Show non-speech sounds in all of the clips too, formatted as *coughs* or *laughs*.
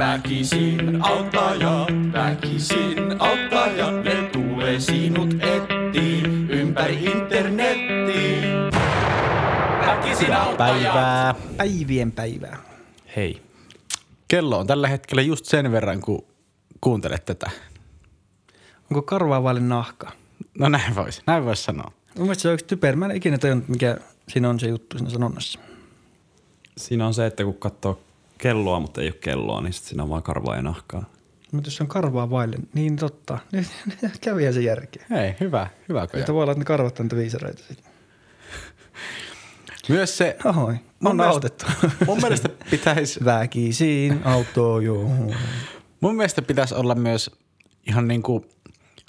Väkisin auttaa ja väkisin auttaa ja ne tulee sinut etiin ympäri internettiin. Väkisin auttaa ja... Päivää. Päivien päivää. Hei. Kello on tällä hetkellä just sen verran, kun kuuntelet tätä. Onko karvaa vaille nahka? No näin voisi, näin voisi sanoa. Mun mielestä se on yksi typerä. Mä en ikinä tajunnut, mikä siinä on se juttu siinä sanonnassa. Siinä on se, että kun katsoo kelloa, mutta ei ole kelloa, niin sit siinä on vaan karvaa ja nahkaa. Mutta jos on karvaa vaille, niin totta. *laughs* Nyt kävihän se järkeä. Hei, hyvä, hyvä koja. Että voi olla, että ne karvat on viisareita sitten. *laughs* Myös se, Mun on autettu. *laughs* mun mielestä pitäisi, Väkisin auto, joo. mun mielestä pitäisi olla myös ihan niin kuin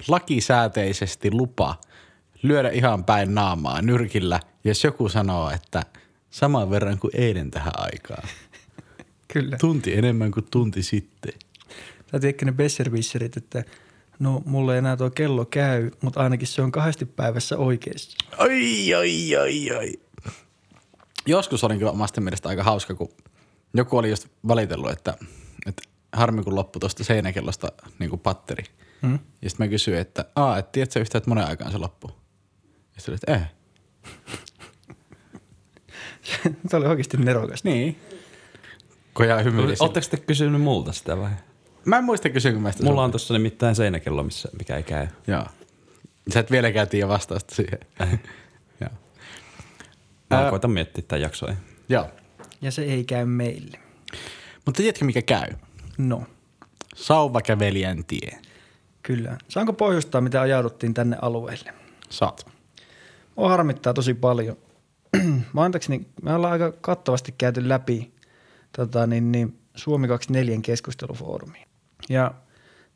lakisääteisesti lupa lyödä ihan päin naamaa nyrkillä, jos joku sanoo, että saman verran kuin eilen tähän aikaan. Kyllä. Tunti enemmän kuin tunti sitten. Tai tiedätkö ne besserwisserit, että no mulle ei enää tuo kello käy, mutta ainakin se on kahdesti päivässä oikeassa. Ai, ai, ai, ai. Joskus olin kyllä omasta mielestä aika hauska, kun joku oli just valitellut, että, että harmi kun loppui tuosta seinäkellosta niin kuin patteri. Hmm? Ja sitten mä kysyin, että aa, et tiedätkö yhtään, että monen aikaan se loppuu? Ja sitten oli, että eh. *laughs* Tämä oli oikeasti nerokasta. Niin. Koja hymyili siinä. Oletteko te kysynyt multa sitä vai? Mä en muista kysynkö mä sitä Mulla on tuossa nimittäin seinäkello, missä, mikä ei käy. Joo. Sä et vieläkään tiedä vastausta siihen. *laughs* Joo. Mä Ää- koitan miettiä tämän jaksoa. Joo. Ja se ei käy meille. Mutta tiedätkö mikä käy? No, Sauvakävelijän tie. kyllä. Saanko pohjustaa, mitä ajauduttiin tänne alueelle? Saat. Mua harmittaa tosi paljon. *clears throat* Mä antaakseni, me ollaan aika kattavasti käyty läpi tota, niin, niin, Suomi 24 keskustelufoorumi. Ja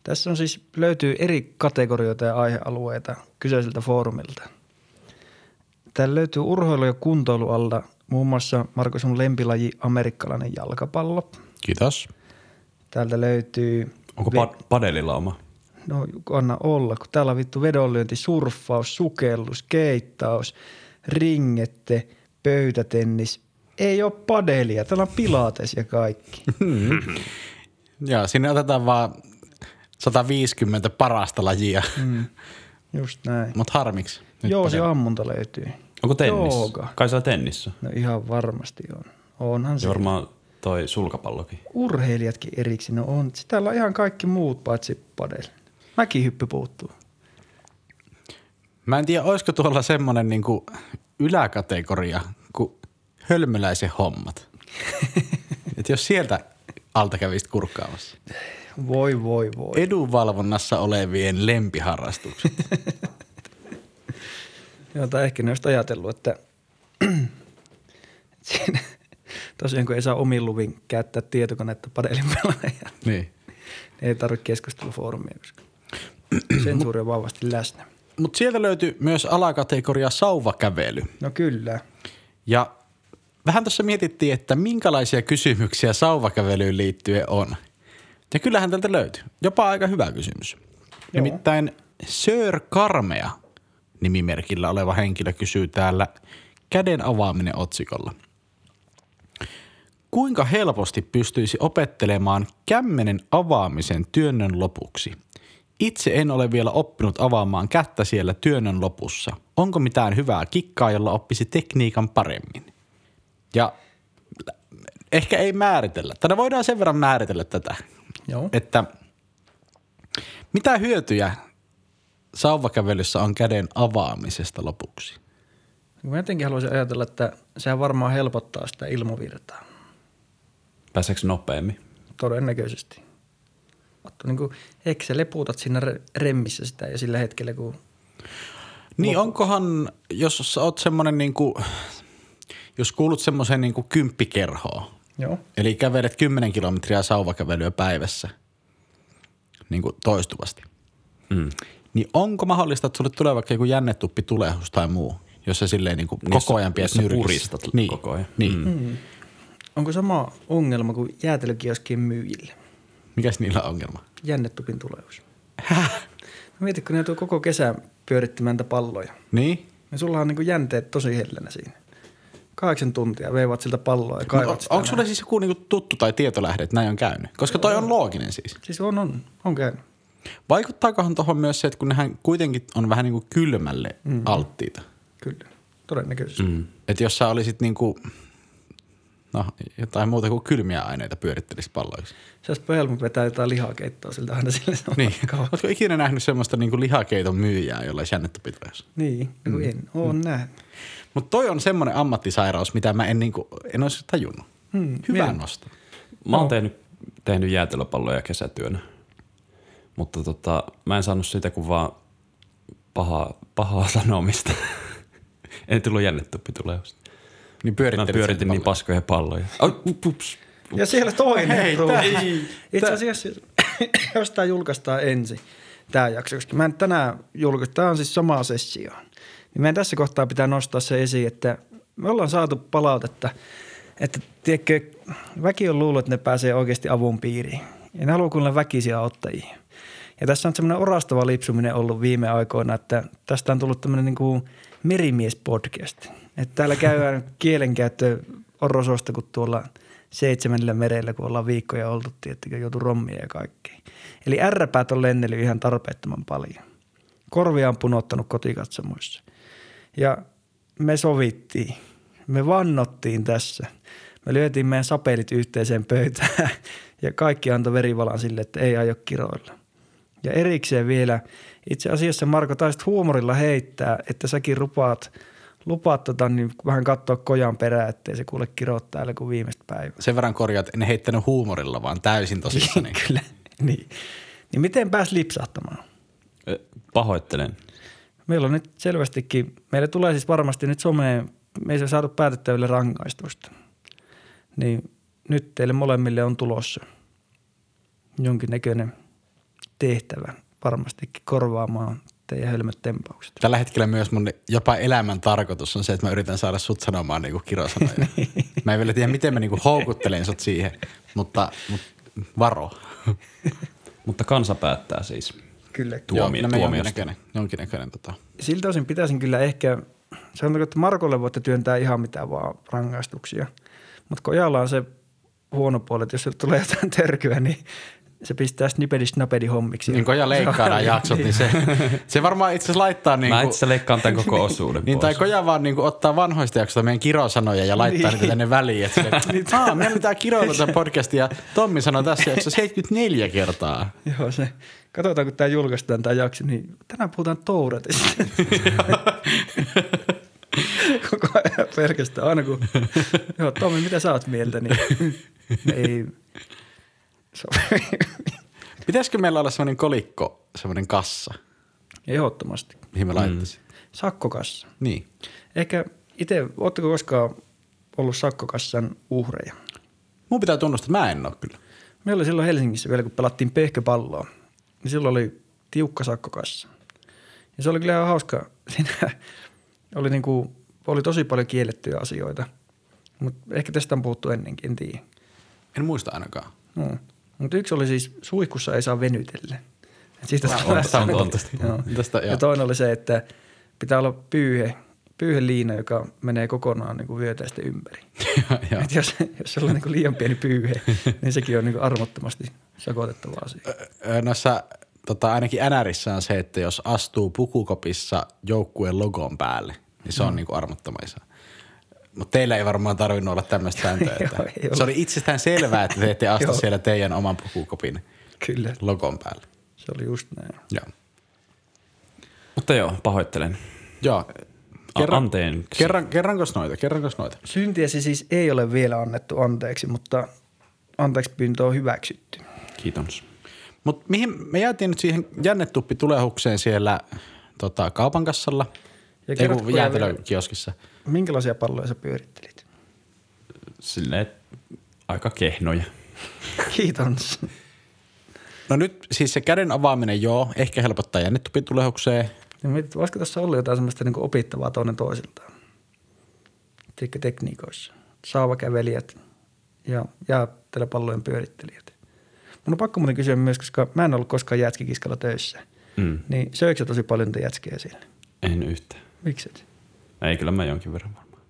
tässä on siis, löytyy eri kategorioita ja aihealueita kyseiseltä foorumilta. Täällä löytyy urheilu- ja kuntoilualta muun muassa Marko sun lempilaji amerikkalainen jalkapallo. Kiitos. Täältä löytyy... Onko pa- padelilla oma? No anna olla, kun täällä on vittu vedonlyönti, surffaus, sukellus, keittaus, ringette, pöytätennis. Ei ole padelia, täällä on pilates ja kaikki. Joo, sinne otetaan vaan 150 parasta lajia, mm. Just näin. mutta harmiksi. Nyt Joo, se ammunta löytyy. Onko tennis? Jooga. Kai siellä tennissä. No ihan varmasti on. Onhan se. Varmaan toi sulkapallokin. Urheilijatkin erikseen no on. Täällä on ihan kaikki muut paitsi padel. Mäkihyppy puuttuu. Mä en tiedä, olisiko tuolla semmoinen niinku yläkategoria hölmöläisen hommat. *laughs* Et jos sieltä alta kävisit kurkkaamassa. Voi, voi, voi. Edunvalvonnassa olevien lempiharrastukset. *laughs* Joo, tai ehkä ne olisi ajatellut, että *clears throat* siinä, tosiaan kun ei saa omin luvin käyttää tietokonetta padelin pelaajia, niin. *laughs* ei tarvitse keskustelufoorumia, koska *clears throat* sensuuri on vahvasti läsnä. Mutta sieltä löytyy myös alakategoria sauvakävely. No kyllä. Ja vähän tuossa mietittiin, että minkälaisia kysymyksiä sauvakävelyyn liittyen on. Ja kyllähän tältä löytyy. Jopa aika hyvä kysymys. Joo. Nimittäin Sir Karmea nimimerkillä oleva henkilö kysyy täällä käden avaaminen otsikolla. Kuinka helposti pystyisi opettelemaan kämmenen avaamisen työnnön lopuksi? Itse en ole vielä oppinut avaamaan kättä siellä työnnön lopussa. Onko mitään hyvää kikkaa, jolla oppisi tekniikan paremmin? Ja ehkä ei määritellä. Tänä voidaan sen verran määritellä tätä, Joo. että mitä hyötyjä sauvakävelyssä on käden avaamisesta lopuksi? Mä jotenkin haluaisin ajatella, että sehän varmaan helpottaa sitä ilmavirtaa. Pääseekö nopeammin? Todennäköisesti. Mutta niin kuin, ehkä sä lepuutat siinä re- remmissä sitä ja sillä hetkellä, kun Niin onkohan, jos sä oot semmonen niinku, jos kuulut semmoiseen niinku kymppikerhoon, joo, eli kävelet 10 kilometriä sauvakävelyä päivässä niin kuin toistuvasti, Mm. niin onko mahdollista, että sulle tulee vaikka joku jännetuppi tulehus tai muu, jos sä silleen niin kuin Niin, koko ajan pidät puristat niin. koko ajan. Niin. Mm. Mm. onko sama ongelma kuin jäätelökioskien myyjillä? Mikäs niillä on ongelma? Jännetupin tuleus. Mä mietin, kun ne tuo koko kesän pyörittämään niitä palloja. Niin? Ja sulla on niin jänteet tosi hellänä siinä. Kahdeksan tuntia, veivat siltä palloa ja kaivat Mut sitä. on, onko sulle siis joku niinku tuttu tai tietolähde, että näin on käynyt? Koska toi on looginen siis. Siis on, on, on käynyt. Vaikuttaakohan tuohon myös se, että kun nehän kuitenkin on vähän niin kuin kylmälle mm. alttiita. Kyllä, todennäköisesti. Mm. Että jos sä olisit niin kuin, no jotain muuta kuin kylmiä aineita pyörittelisit palloiksi. Se olisi helpompi vetää jotain lihakeittoa siltä aina sille *laughs* Niin. Oletko ikinä nähnyt semmoista niin kuin lihakeiton myyjää, jolla olisi jännettöpitoisuus? Niin, mm. en ole mm. nähnyt. Mutta toi on semmoinen ammattisairaus, mitä mä en, niin kuin, en olisi tajunnut. Hmm, Hyvä mien- nosto. Mä oon tehnyt, tehnyt jäätelöpalloja kesätyönä, mutta tota, mä en saanut siitä kuin vaan pahaa, pahaa *laughs* sanomista. *laughs* Ei tullut jännetuppi tuleusta. Niin Mä pyörittelit pyöritin niin paskoja palloja. Ai, ups. Ja siellä toinen. Hei, Ruuvi. tää- Itse asiassa, *coughs* jos tämä julkaistaan ensin, tämä jakso, koska mä en tänään julkaista, tämä on siis sama sessio. Niin meidän tässä kohtaa pitää nostaa se esiin, että me ollaan saatu palautetta, että tiedätkö, väki on luullut, että ne pääsee oikeasti avun piiriin. Ja ne haluaa kuulla väkisiä ottajia. Ja tässä on semmoinen orastava lipsuminen ollut viime aikoina, että tästä on tullut tämmöinen niin kuin merimies-podcast. Että täällä käydään kielenkäyttö orososta, kun tuolla seitsemännellä merellä, kun ollaan viikkoja oltu, tiettikö, joutu rommia ja kaikkea. Eli ärräpäät on lennellyt ihan tarpeettoman paljon. Korvia on punottanut kotikatsomoissa. Ja me sovittiin, me vannottiin tässä. Me lyötiin meidän sapelit yhteiseen pöytään *laughs* ja kaikki antoi verivalan sille, että ei aio kiroilla. Ja erikseen vielä, itse asiassa Marko taisit huumorilla heittää, että säkin lupaat, lupaat tota, niin vähän katsoa kojan perään, ettei se kuule kirot täällä kuin viimeistä päivää. Sen verran korjaat, en heittänyt huumorilla, vaan täysin tosissani. *laughs* Kyllä, niin. Niin miten pääs lipsahtamaan? Ö, Pahoittelen. Meillä on nyt selvästikin, meille tulee siis varmasti nyt someen, me ei se saatu päätettäville rangaistusta. Niin nyt teille molemmille on tulossa jonkinnäköinen tehtävä varmastikin korvaamaan teidän hölmöt tempaukset. Tällä hetkellä myös mun jopa elämän tarkoitus on se, että mä yritän saada sut sanomaan niinku kirosanoja. *laughs* mä en vielä tiedä, miten mä niinku houkuttelen sut siihen, mutta, mutta varo. *laughs* Mutta kansa päättää siis. Kyllä. Tuomio- nämä tuomiosta. jonkinnäköinen, jonkinnäköinen tota. Siltä osin pitäisin kyllä ehkä, sanotaanko, että Markolle voitte työntää ihan mitä vaan rangaistuksia. Mutta Kojalla on se huono puoli, että jos tulee jotain törkyä, niin se pistää snipedi snapedi hommiksi. Niin kun ja leikkaa nämä jaksot, niin se, *laughs* se varmaan itse asiassa laittaa niin Mä kuin, itse asiassa leikkaan tämän koko *laughs* osuuden niin, tai koja vaan niin kuin ottaa vanhoista jaksoista meidän kirosanoja ja laittaa Niin. niitä tänne väliin. Että sille, *laughs* niin, Aa, meillä pitää kiroilla tämän podcastin ja Tommi sanoi tässä jaksossa 74 kertaa. Joo, se. Katsotaan, kun tämä julkaistaan tämä jakso, niin tänään puhutaan Touretista. Koko ajan pelkästään. Aina kun, joo, Tommi, mitä sä oot mieltä, niin ei. *laughs* Pitäisikö meillä olla semmoinen kolikko, semmoinen kassa, Ehdottomasti. mihin me laittaisiin? Sakkokassa. Niin. Ehkä itse, ootteko koskaan ollut sakkokassan uhreja? Mun pitää tunnustaa, että mä en ole kyllä. Meillä oli silloin Helsingissä vielä, kun pelattiin pehköpalloa, niin silloin oli tiukka sakkokassa. Ja se oli kyllä ihan hauska. *laughs* Siinä oli, niinku, oli tosi paljon kiellettyjä asioita, mutta ehkä tästä on puhuttu ennenkin, en tiedä. En muista ainakaan. No. Mutta yksi oli siis, suihkussa ei saa venytellä. Et siitä On- tulee- on- on tästä. Joo. Tästä, joo. ja toinen oli se, että pitää olla pyyhe, pyyheliina, joka menee kokonaan niin vyötäisten ympäri. *laughs* Et jos, jos sulla on niin liian pieni pyyhe, niin sekin on niin armottomasti sakotettava asia. Noissa tota, ainakin NRissä on se, että jos astuu pukukopissa joukkueen logon päälle, niin se on mm. niinku armottomaisa. Mutta teillä ei varmaan tarvinnut olla tämmöistä *laughs* sääntöä. Joo, Että ole. se oli itsestään selvää, että te ette *laughs* Joo. siellä teidän oman pukukopin Kyllä, logon päälle. se oli just näin. Joo. Mutta joo, pahoittelen. Joo. Kerran, Anteeksi. Kerran, kerrankos noita? Kerrankos noita? Syntiesi siis ei ole vielä annettu anteeksi, mutta anteeksi pyyntö on hyväksytty. Kiitos. Mutta mihin me jäätiin nyt siihen jännetuppitulehukseen siellä tota, kaupan kassalla? Ja Ei kerrotko kun vielä- jäätelökioskissa. Minkälaisia palloja sä pyörittelit? Silleen aika kehnoja. *laughs* Kiitos. No nyt siis se käden avaaminen joo, ehkä helpottaa jännetuppitulehukseen. Ja mietit, voisiko tässä olla jotain semmoista niin opittavaa toinen toisiltaan? Tiedätkö tekniikoissa? Saavakävelijät ja jäätelöpallojen pyörittelijät. Mun on pakko muuten kysyä myös, koska mä en ollut koskaan jätskikiskalla töissä. Mm. Niin söikö tosi paljon niitä jätskejä siellä? En yhtään. Mikset? Ei, kyllä mä jonkin verran varmaan.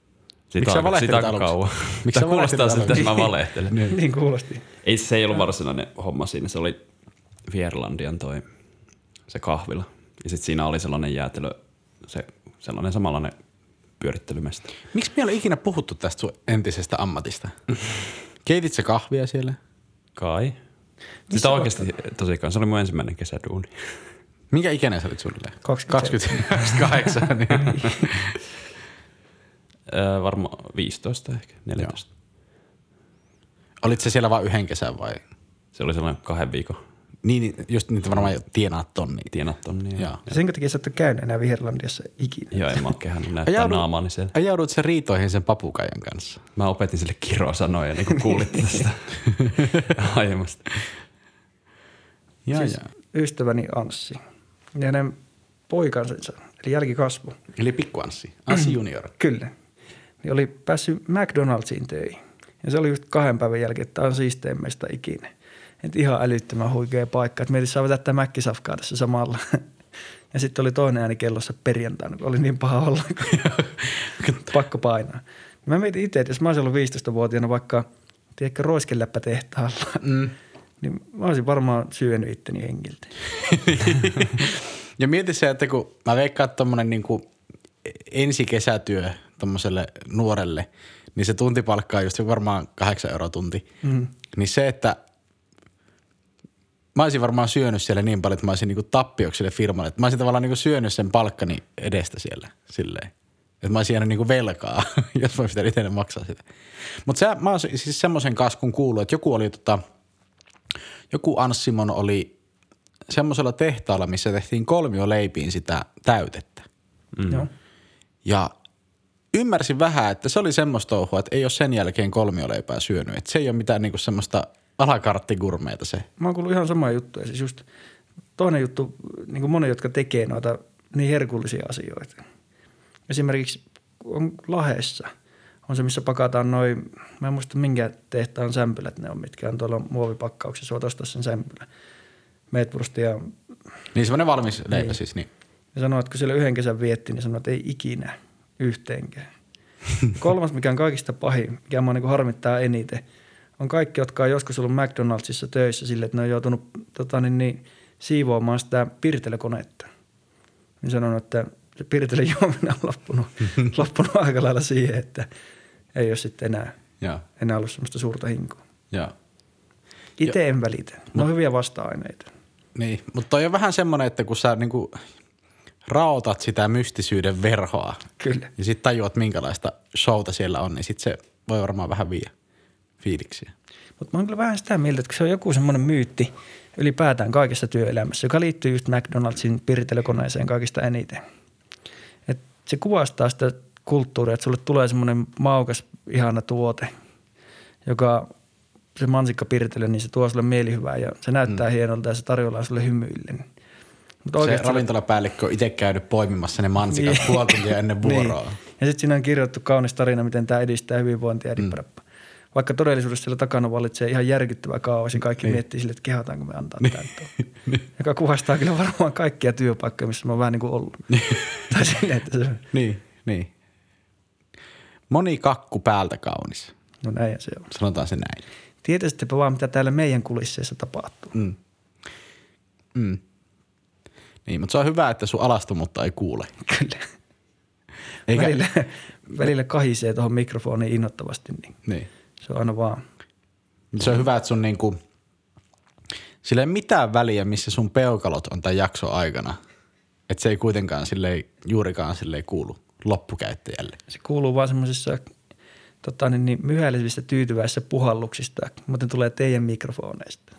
Siitä Miksi sä on, valehtelit siitä on aluksi? kauan. Miksi Tämä sä kuulostaa siltä, että mä valehtelen. niin kuulosti. Ei se ei ollut varsinainen homma siinä, se oli Fierlandian toi se kahvila. Ja sitten siinä oli sellainen jäätelö, se, sellainen samanlainen pyörittelymesta. Miksi me ei ole ikinä puhuttu tästä sun entisestä ammatista? *laughs* Keitit sä kahvia siellä? Kai. Sitä oikeasti tosiaan, se oli mun ensimmäinen kesäduuni. Minkä ikäinen sä olit suunnilleen? 27. 28. *laughs* *laughs* niin. Öö, varmaan 15 ehkä, 14. Olit se siellä vain yhden kesän vai? Se oli sellainen kahden viikon Niin, niin, just niitä varmaan tienaat tonnia. tienat tonnia. Joo. Ja sen takia sä et ole käynyt enää Viherlandiassa ikinä. Joo, en mä oo kehannut *laughs* näyttää Ajaudut- naamaani siellä. Ajaudut sen riitoihin sen papukaijan kanssa. Mä opetin sille kirosanoja, niin kuin kuulitte tästä *laughs* aiemmasta. Ja, siis ja. ystäväni Anssi ja hänen poikansa, eli jälkikasvu, Eli pikku Anssi. Anssi junior. kyllä, niin oli päässyt McDonald'siin töihin. Ja se oli just kahden päivän jälkeen, että tämä on siisteimmistä ikinä. Et ihan älyttömän huikea paikka. Että mietin, saa vetää mäkkisafkaa tässä samalla. *laughs* Ja sitten oli toinen ääni kellossa perjantaina, kun oli niin paha olla, kun *laughs* pakko painaa. Mä mietin itse, että jos mä olisin ollut 15-vuotiaana vaikka, tiedätkö, roiskeläppä tehtaalla, mm. *laughs* niin mä olisin varmaan syönyt itteni hengiltä. Ja mieti se, että kun mä veikkaan, että tommonen niinku ensi kesätyö tommoselle nuorelle, niin se tuntipalkka on just varmaan kahdeksan euroa tunti. Mm. Niin se, että mä olisin varmaan syönyt siellä niin paljon, että mä olisin niinku tappioksi sille firmalle. Että mä olisin tavallaan niinku syönyt sen palkkani edestä siellä silleen. Että mä olisin jäänyt niinku velkaa, *laughs* jos mä pitänyt itse maksaa sitä. Mutta mä oon siis semmoisen kaskun kuullut, että joku oli tota, joku Anssimon oli semmoisella tehtaalla, missä tehtiin kolmioleipiin sitä täytettä. Mm. Joo. Ja ymmärsin vähän, että se oli semmoista touhua, että ei ole sen jälkeen kolmioleipää syönyt. Että se ei ole mitään niinku semmoista alakarttigurmeita se. Mä oon kuullut ihan samaa juttua. Siis just toinen juttu, niin kuin monet, jotka tekee noita niin herkullisia asioita. Esimerkiksi on Lahdessa on se, missä pakataan noin, mä en muista minkä tehtaan sämpylät ne on, mitkä on tuolla muovipakkauksessa, voit ostaa sen sämpylä. Meetwursti ja, Niin semmoinen valmis leipä Niin. siis. Niin. ja sanoo, että kun siellä yhden kesän vietti, niin sanoo, että ei ikinä yhteenkään. Kolmas, mikä on kaikista pahin, mikä mua niin harmittaa eniten, on kaikki, jotka on joskus ollut McDonaldsissa töissä sille, että ne on joutunut tota, niin, niin, siivoamaan sitä pirtelekonetta. Niin sanonut, että se pirtele on loppunut, *laughs* loppunut aika lailla siihen, että ei ole sitten enää, Joo. enää ollut semmoista suurta hinkua. Joo. Itse en välitä. Ne on hyviä vasta-aineita. Niin, mutta toi on vähän semmoinen, että kun sä niinku raotat sitä mystisyyden verhoa Kyllä. ja sitten tajuat, minkälaista showta siellä on, niin sitten se voi varmaan vähän viiä fiiliksiä. Mutta mä oon kyllä vähän sitä mieltä, että se on joku semmoinen myytti ylipäätään kaikessa työelämässä, joka liittyy just McDonaldsin pirtelekoneeseen kaikista eniten. Et se kuvastaa sitä kulttuuria, että sulle tulee semmoinen maukas, ihana tuote, joka se mansikka pirtele, niin se tuo sulle mielihyvää ja se näyttää mm. hienolta ja se tarjoaa sulle hymyillen. Mutta Se ravintolapäällikkö on itse käynyt poimimassa ne mansikat Niin. puoli tuntia ennen *laughs* vuoroa. Niin. Ja sitten siinä on kirjoitettu kaunis tarina, miten tämä edistää hyvinvointia mm. Vaikka todellisuudessa siellä takana vallitsee ihan järkyttävä kaos ja kaikki niin. miettii sille, että kehotaanko me antaa niin. tämän. *laughs* Joka kuvastaa kyllä varmaan kaikkia työpaikkoja, missä mä oon vähän niin kuin *laughs* ollut. tai silleen, että se, Niin, niin. Moni kakku päältä kaunis. no näin se on. Sanotaan se näin. Tietäisittepä vaan, mitä täällä meidän kulisseissa tapahtuu. Mm. Mm. Niin, mutta se on hyvä, että sun alastumutta ei kuule. *laughs* Kyllä. Eikä, Välillä, välillä kahisee tuohon mikrofoniin innoittavasti, niin niin. se on aina vaan. Se on hyvä, että sun niinku, sillä ei mitään väliä, missä sun peukalot on tämän jakson aikana. Että se ei kuitenkaan silleen, juurikaan silleen kuulu loppukäyttäjälle. Se kuuluu vaan semmoisissa tota, niin, niin, myhäilevissä tyytyväisissä puhalluksista, mutta tulee teidän mikrofoneista.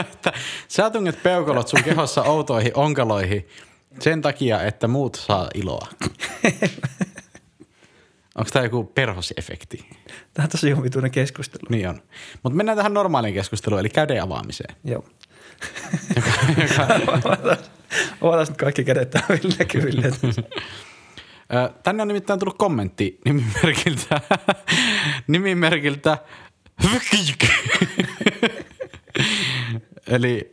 Että Sä tunget peukalot sun kehossa outoihin onkaloihin sen takia, että muut saa iloa. *laughs* Onko tämä joku perhosefekti? Tämä on tosi omituinen keskustelu. Niin on. Mutta mennään tähän normaaliin keskusteluun, eli käden avaamiseen. Joo. *laughs* *laughs* Otas nyt kaikki kädet täyville näkyville. Tänne on nimittäin tullut kommentti nimimerkiltä, nimimerkiltä. Eli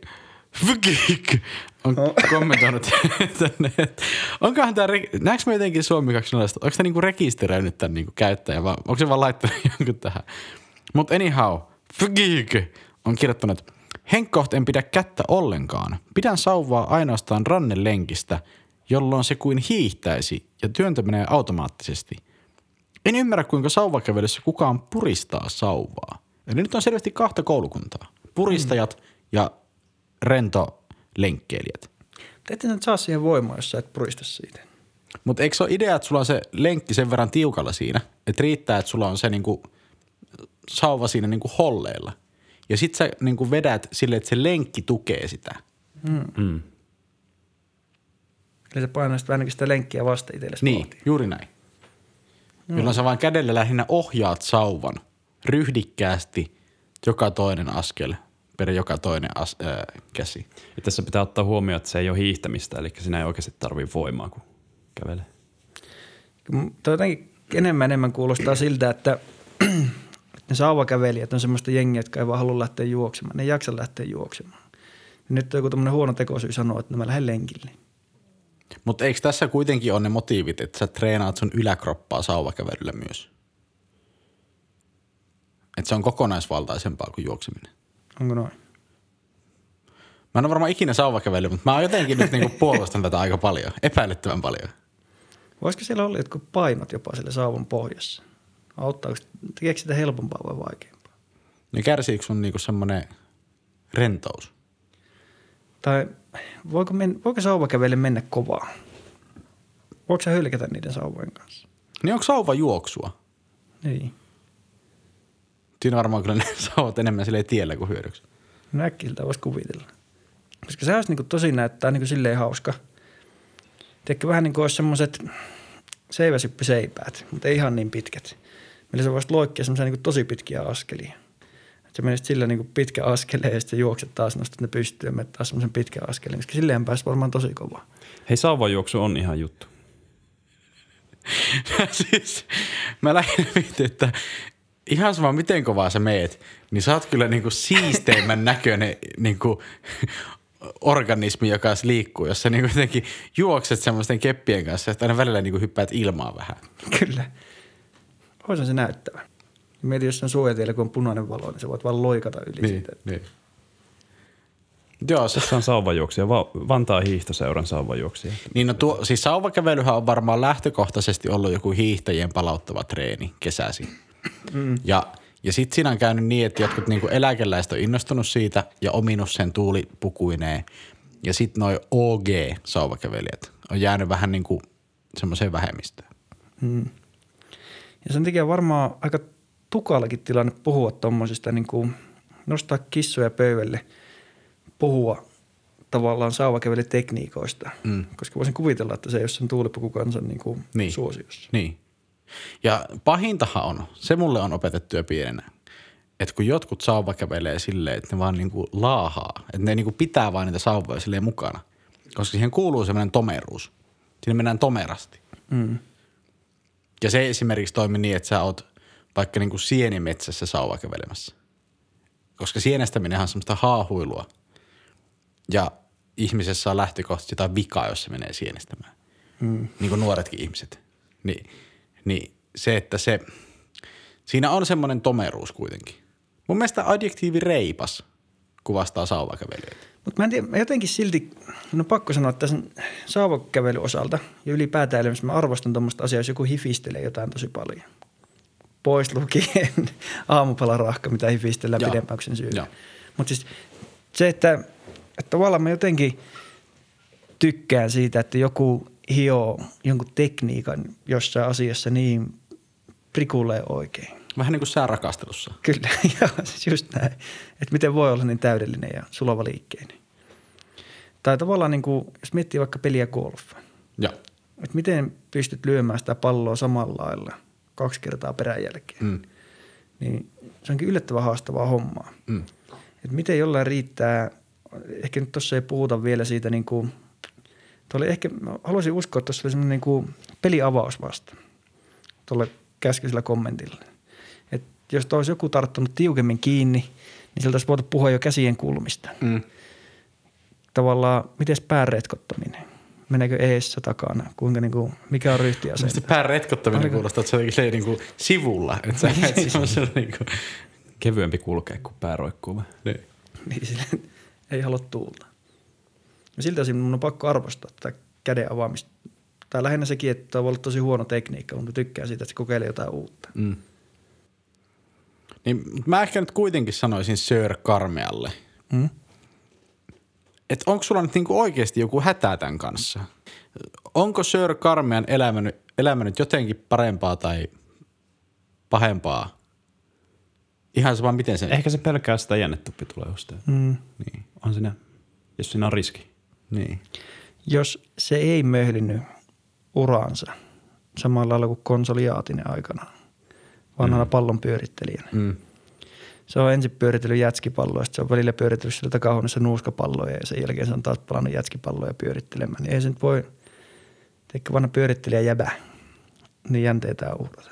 on No. kommentoinut *laughs* tänne, että onkohan tämä, näetkö me jotenkin Suomi 20, onko tämä niinku rekisteröinyt tämän niinku käyttäjän vai onko se vaan laittanut *laughs* jonkun tähän? Mutta anyhow, Fgig on kirjoittanut, että Henkkoht en pidä kättä ollenkaan. Pidän sauvaa ainoastaan rannelenkistä, jolloin se kuin hiihtäisi ja työntö menee automaattisesti. En ymmärrä, kuinka sauvakävelyssä kukaan puristaa sauvaa. Eli nyt on selvästi kahta koulukuntaa. Puristajat mm. ja rentolenkkeilijät. Ette nyt saa siihen voimaa, jos sä et purista siitä. Mutta eikö se ole idea, että sulla on se lenkki sen verran tiukalla siinä, että riittää, että sulla on se niinku sauva siinä niinku holleilla. Ja sit sä niinku vedät sille, että se lenkki tukee sitä. Mm. Eli sä painaisit vähän niin sitä lenkkiä vasta itsellesi Niin, vauhtiin. juuri näin. Jolloin sä vaan kädellä lähinnä ohjaat sauvan ryhdikkäästi joka toinen askel per joka toinen as, ää, käsi. Ja tässä pitää ottaa huomioon, että se ei ole hiihtämistä, eli siinä ei oikeasti tarvii voimaa, kun kävelee. Toi jotenkin enemmän enemmän kuulostaa siltä, että, *clears throat* ne sauvakävelijät on semmoista jengiä, jotka ei vaan halua lähteä juoksemaan. Ne ei jaksa lähteä juoksemaan. Ja nyt on joku tämmöinen huono tekosyy sanoa, että no mä lähden lenkille. Mutta eikö tässä kuitenkin ole ne motiivit, että sä treenaat sun yläkroppaa sauvakävelyllä myös? Että se on kokonaisvaltaisempaa kuin juokseminen. Onko noin? Mä en ole varmaan ikinä sauvakävellyt, mutta mä jotenkin nyt niinku puolustan tätä aika paljon, epäilyttävän paljon. Voisiko siellä olla jotkut painot jopa siellä sauvan pohjassa? Auttaako, tekeekö sitä helpompaa vai vaikeampaa? Niin kärsiikö sun niinku semmoinen rentous? Tai voiko, men, voiko sauvakävelle mennä kovaa? Voiko sä hylkätä niiden sauvojen kanssa? Niin onko sauva juoksua? Niin. Siinä varmaan kyllä ne *laughs* sauvat enemmän silleen tiellä kuin hyödyksi. No äkkiltä voisi kuvitella. Koska se olisi niin tosi näyttää niin silleen hauska. Tiedätkö, vähän niin kuin olisi semmoiset seiväsyppyseipäät, mutta ei ihan niin pitkät. Millä sä voisit loikkia semmoisia niin tosi pitkiä askelia. Että sä menisit sillä niin pitkä askeleen ja sitten juokset taas, nostat ne pystyyn ja menet taas semmoisen pitkän askeleen. Koska silleen pääsi varmaan tosi kovaa. Hei, sauvajuoksu on ihan juttu. *laughs* siis mä lähdin mietin, että ihan sama miten kovaa sä meet, niin sä oot kyllä niinku siisteimmän näköinen niinku organismi, joka liikkuu, jos sä niinku jotenkin juokset semmoisten keppien kanssa, että aina välillä niinku hyppäät ilmaa vähän. Kyllä. Olisi se näyttävä. Mieti, jos on suojatiellä, kun on punainen valo, niin sä voit vaan loikata yli siitä. niin. Joo, se, Tässä on sauvajuoksija, Va- Vantaa hiihtoseuran sauvajuoksija. niin no tuo, siis sauvakävelyhän on varmaan lähtökohtaisesti ollut joku hiihtäjien palauttava treeni kesäsi. Mm. Ja, ja sitten siinä on käynyt niin, että jotkut niinku eläkeläiset on innostunut siitä ja ominut sen tuulipukuineen. Ja sitten noi OG-sauvakävelijät on jäänyt vähän niin kuin semmoiseen vähemmistöön. Ja sen takia varmaan aika tukalakin tilanne puhua tuommoisista, niin kuin nostaa kissoja pöydälle, puhua tavallaan sauvakävelytekniikoista, mm. koska voisin kuvitella, että se ei ole sen tuulipukukansan niin kuin Niin. suosiossa. Niin. Ja pahintahan on, se mulle on opetettu jo pienenä, että kun jotkut sauva kävelee silleen, että ne vaan niinku laahaa, että ne niinku pitää vaan niitä sauvoja silleen mukana, koska siihen kuuluu semmoinen tomeruus. Siinä mennään tomerasti. Mm. Ja se esimerkiksi toimi niin, että sä oot vaikka niinku sienimetsässä sauva kävelemässä. Koska sienestäminenhän on semmoista haahuilua. Ja ihmisessä on lähtökohtaisesti jotain vikaa, jos se menee sienestämään. Mm. Niin kuin nuoretkin ihmiset. Ni, niin se, että se, siinä on semmoinen tomeruus kuitenkin. Mun mielestä adjektiivi reipas kuvastaa sauvakävelijöitä. Mutta mä en tiedä, mä jotenkin silti, no pakko sanoa, että sen sauvakävelyn osalta ja ylipäätään elämässä mä arvostan tuommoista asiaa, jos joku hifistelee jotain tosi paljon. Pois lukien *laughs* aamupalarahka, mitä hifistellään Joo. pidempään kuin sen syy. Mutta siis se, että, että tavallaan mä jotenkin tykkään siitä, että joku hioo jonkun tekniikan jossain asiassa niin prikulee oikein. Vähän niin kuin säärakastelussa. Kyllä, *laughs* joo, siis just näin. Että miten voi olla niin täydellinen ja sulava liikkeinen. Tai tavallaan niin kuin, jos miettii vaikka peliä golfia, Joo. että miten pystyt lyömään sitä palloa samalla lailla kaksi kertaa peräjälkeen, Mm. niin se onkin yllättävän haastavaa hommaa. Mm. Että miten jollain riittää, ehkä nyt tuossa ei puhuta vielä siitä niin kuin, oli ehkä, mä haluaisin uskoa, että tuossa oli semmoinen niin kuin peliavaus vasta tuolla käskeisellä kommentilla. Et jos tuo olisi joku tarttunut tiukemmin kiinni, niin sieltä olisi voitu puhua jo käsien kulmista. Mm. tavallaan, miten pään retkottaminen? Meneekö eessä takana? Kuinka niinku, mikä on ryhtiasento? Sitten pään retkottaminen Oliko- kuulostaa, että se on silleen niin kuin sivulla. Että sä et siis semmoisella niin kuin, Kevyempi kulkea, kun pää roikkuu. niin. niin silleen, ei halua tuulta. Ja siltä osin mun on pakko arvostaa tätä käden avaamista. Tai lähinnä sekin, että tämä voi olla tosi huono tekniikka, mutta tykkään siitä, että se kokeilee jotain uutta. Mm. Niin mä ehkä nyt kuitenkin sanoisin Sir Karmealle. Mm? Että onko sulla nyt niinku oikeasti joku hätä tämän kanssa? Onko Sir Karmean elämä nyt, elämä nyt jotenkin parempaa tai pahempaa? Ihan sama miten se... Ehkä se pelkää sitä jännetuppi tulee jostain. Mm. Niin. On siinä, jos siinä on riski. Niin. Jos se ei möhlinyt uraansa samalla lailla kuin konsoliaatinen aikana vanhana mm. pallon pyörittelijänä. Mm. Se on ensin pyöritellyt jätskipalloa, sitten se on välillä pyöritellyt sillä takahuoneessa nuuskapalloja ja sen jälkeen se on taas palannut jätskipalloja pyörittelemään. Niin ei se nyt voi, teikö vanha pyörittelijä jäbä, niin jänteetään uhrata.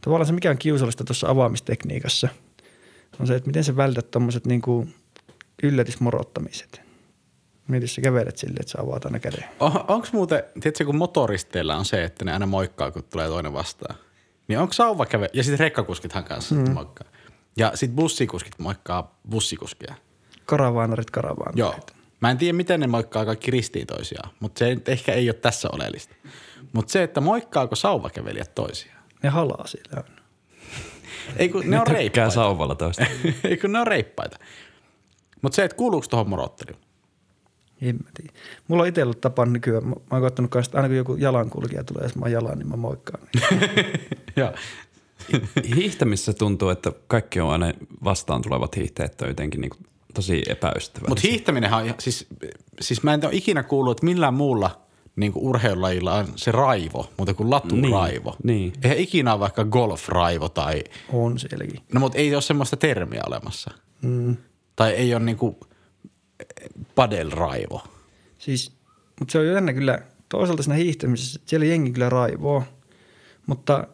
Tavallaan se, mikä on kiusallista tuossa avaamistekniikassa, on se, että miten sä vältät tuommoiset niinku yllätysmorottamiset. Jos sä kävelet silleen, että sä avaat aina käden. On, onko muuten, tiedätkö kun motoristeilla on se, että ne aina moikkaa, kun tulee toinen vastaan. Niin onko sauva käve, ja sitten rekkakuskithan kanssa mm. moikkaa. Ja sitten bussikuskit moikkaa bussikuskia. Karavaanarit, karavaanarit. Joo. Mä en tiedä, miten ne moikkaa kaikki ristiin toisiaan, mutta se nyt ehkä ei ole tässä oleellista. Mutta se, että moikkaako sauvakävelijät toisiaan. Ne halaa sillä aina. *laughs* Ei kun ne on Tykkää reippaita. sauvalla toista. *laughs* ei kun ne on reippaita. Mutta se, että kuuluuko tuohon morotteluun? En mä tiedä. Mulla on itse ollut tapa nykyään. Mä, mä oon koittanut kanssa, että aina kun joku jalankulkija tulee, jos mä oon jalan, niin mä moikkaan. Niin. *laughs* Joo. Hiihtämissä tuntuu, että kaikki on aina vastaan tulevat hiihtäjät on jotenkin niin tosi epäystävällisiä. Mutta hiihtäminenhän on, ihan- siis, siis mä en ole ikinä kuullut, että millään muulla niin urheilulajilla on se raivo, mutta kuin laturaivo. niin. Eihän ikinä ole vaikka golfraivo tai, On sielläkin. no mutta ei ole semmoista termiä olemassa. Mm. Tai ei ole niinku padelraivo. Siis, mutta se on jännä kyllä, toisaalta siinä hiihtämisessä, siellä jengi kyllä raivoo, mutta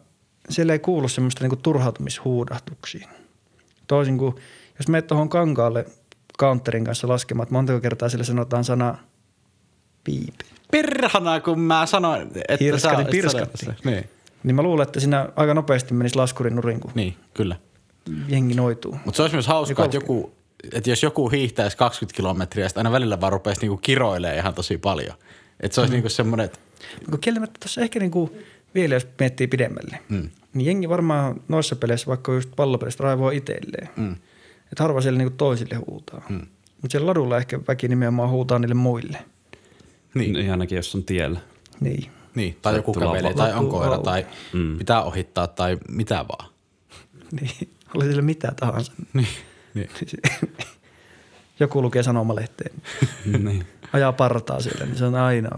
siellä ei kuulu semmoista niinku turhautumishuudahtuksiin. Toisin kuin, jos menet tuohon kankaalle counterin kanssa laskemaan, että montako kertaa sille sanotaan sana piip, Perhana, kun mä sanoin, että Hirskati sä pirskatti. Niin, niin mä luulen, että siinä aika nopeasti menisi laskurin nurin, kun niin, kyllä. jengi noituu. Mutta se olisi myös hauskaa, että, joku, että jos joku hiihtäisi 20 kilometriä, sitten aina välillä vaan rupeaisi niinku kiroilemaan ihan tosi paljon. Että se olisi mm. niinku semmoinen, että Kun kieltämättä tuossa ehkä niinku, vielä jos miettii pidemmälle, mm. niin jengi varmaan noissa peleissä, vaikka just pallopelistä raivoo itselleen. Mm. Että harva siellä niinku toisille huutaa. Mm. Mutta siellä ladulla ehkä väki nimenomaan huutaa niille muille. niin, Niin ainakin jos on tiellä. Niin. niin, tai joku kävelee, tai on koira, tai mm. pitää ohittaa, tai mitä vaan. *laughs* niin. Oli sille mitä tahansa. Niin, niin. *laughs* Joku lukee sanomalehteen. *laughs* niin. Ajaa partaa siellä, niin se on aina.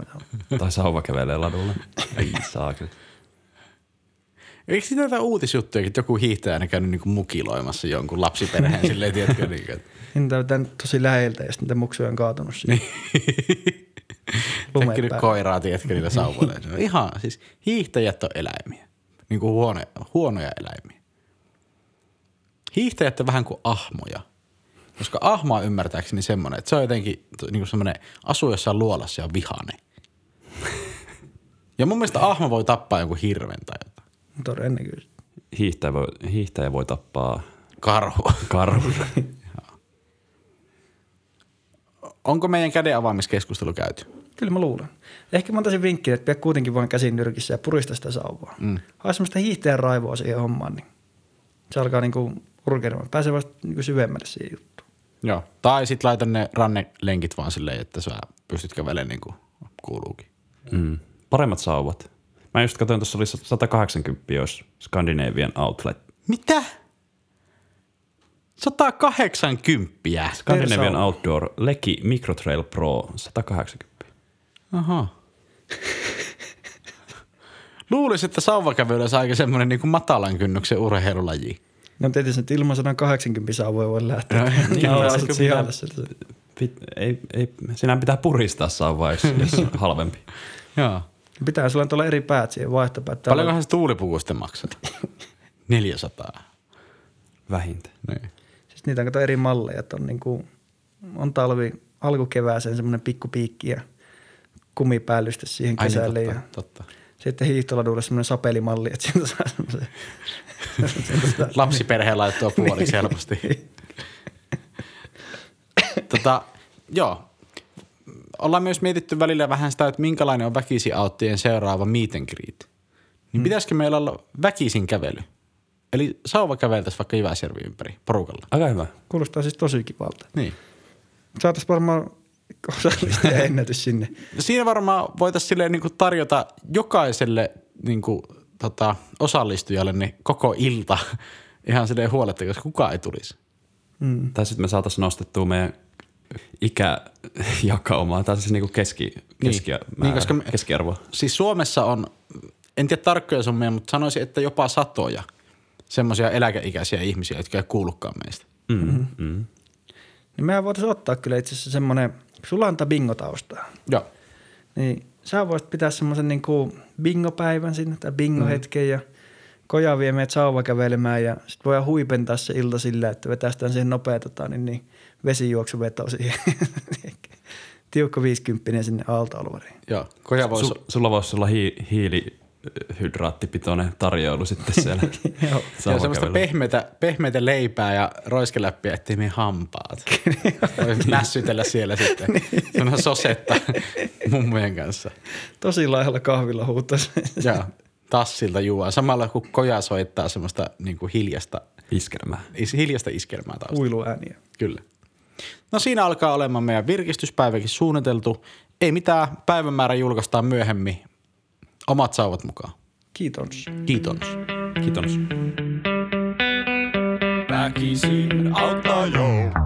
Tai sauva kävelee ladulla. Ei saa kyllä. Eikö sitä jotain uutisjuttuja, että joku hiihtäjä aina käynyt niinku mukiloimassa jonkun lapsiperheen *laughs* silleen, tiedätkö, niin, että Niin tosi läheltä ja sitten muksuja on kaatunut Tekkinyt päälle. koiraa, tiedätkö, niillä sauvoilla. Se on Ihan, siis hiihtäjät on eläimiä. Niin kuin huono, huonoja eläimiä. Hiihtäjät on vähän kuin ahmoja. Koska ahma on ymmärtääkseni semmoinen, että se on jotenkin niin kuin semmoinen, asuu jossain luolassa ja on vihane. Ja mun mielestä ahma voi tappaa jonkun hirven tai jotain. Todennäköisesti. Hiihtäjä voi, hiihtäjä voi tappaa Karhu. karhun. *laughs* Onko meidän käden avaamiskeskustelu käyty? Kyllä mä luulen. Ehkä mä antaisin vinkin, että pidä kuitenkin vain käsin nyrkissä ja purista sitä sauvaa. Mm. Hae semmoista hiihtäjän raivoa siihen hommaan, niin se alkaa niinku urkeilemaan. Pääsee vasta niinku syvemmälle siihen juttuun. Joo. Tai sit laita ne rannelenkit vaan silleen, että sä pystyt kävelemään niin kuin kuuluukin. Mm. Paremmat sauvat. Mä just katsoin, tuossa oli 180 jos Scandinavian Outlet. Mitä? 180. Scandinavian. Outdoor Leki Microtrail Pro 180. Aha. Luulisin, että sauvakävely olisi aika semmoinen niin kuin matalan kynnyksen urheilulaji. No tietysti, että ilman 180 sauvoja voi lähteä. niin, *laughs* no, sijalle sieltä. Pit, ei, ei, sinä pitää puristaa sauvaa, jos, jos on *laughs* halvempi. Joo. Pitää sulla nyt olla eri päät siihen vaihtopäät. Täällä Paljonkohan se tuulipuku sitten maksaa? *laughs* 400. Vähintään. Niin. Siis niitä on kato eri malleja, että on, niinku, on talvi alkukevääseen semmoinen pikku piikki ja kumipäällystys siihen Ai niin, kesälle. totta, ja totta. sitten hiihtoladulle semmoinen sapelimalli, että sieltä saa semmoisen. *laughs* Lapsiperheen laittua puoliksi helposti. tota, joo. Ollaan myös mietitty välillä vähän sitä, että minkälainen on väkisin auttien seuraava meet and greet. Niin pitäisikö meillä olla väkisin kävely? Eli sauva käveltäisiin vaikka Jyväsjärvi ympäri porukalla. Aika hyvä. Kuulostaa siis tosi kivalta. Niin. Saataisiin varmaan osallistuja *laughs* ennätys sinne. Siinä varmaan voitaisiin silleen niin tarjota jokaiselle niin kuin, tota, osallistujalle niin koko ilta *laughs* ihan silleen huoletta, koska kukaan ei tulisi. Mm. Tai sitten me saataisiin nostettua meidän ikäjakaumaa, *laughs* tai siis niinku keski, keski, Niin, määrä, koska me- keskiarvo. Siis Suomessa on, en tiedä tarkkoja summia, mutta sanoisin, että jopa satoja semmoisia eläkeikäisiä ihmisiä, jotka ei kuulukaan meistä. Mm, mm. Niin mehän voitaisiin ottaa kyllä itse asiassa semmoinen, sulla on bingo-taustaa, Joo. niin sä voisit pitää semmoisen niin kuin bingopäivän sinne tai bingohetken ja koja vie meidät sauva kävelemään ja sitten voidaan huipentaa se ilta sillä, että vetästään siihen nopea tota, niin, niin vesijuoksuveto siihen. *laughs* Tiukka 50 sinne aaltoalueelle. Joo. Koja voisi, Sul, sulla voisi olla hi, hiilihydraattipitoinen tarjoulu sitten siellä. *laughs* Joo. Joo, semmoista sauvakävelyllä. pehmeitä, pehmeitä leipää ja roiskeläppiä, ettei mene hampaat. *laughs* Voi nässytellä siellä sitten. Semmoinen sosetta mummojen kanssa. Tosi laihalla kahvilla huuttaisi. Joo. Tassilta juo. Samalla kun koja soittaa semmoista niin kuin hiljasta, Iskelmää. is- hiljasta iskelmää taustalla. Huiluääniä. Kyllä. No siinä alkaa olemaan meidän virkistyspäiväkin suunniteltu. Ei mitään, päivämäärä julkaistaan myöhemmin. Omat sauvat mukaan. Kiitos. Kiitos. Kiitos. Väkisin auttaa jo.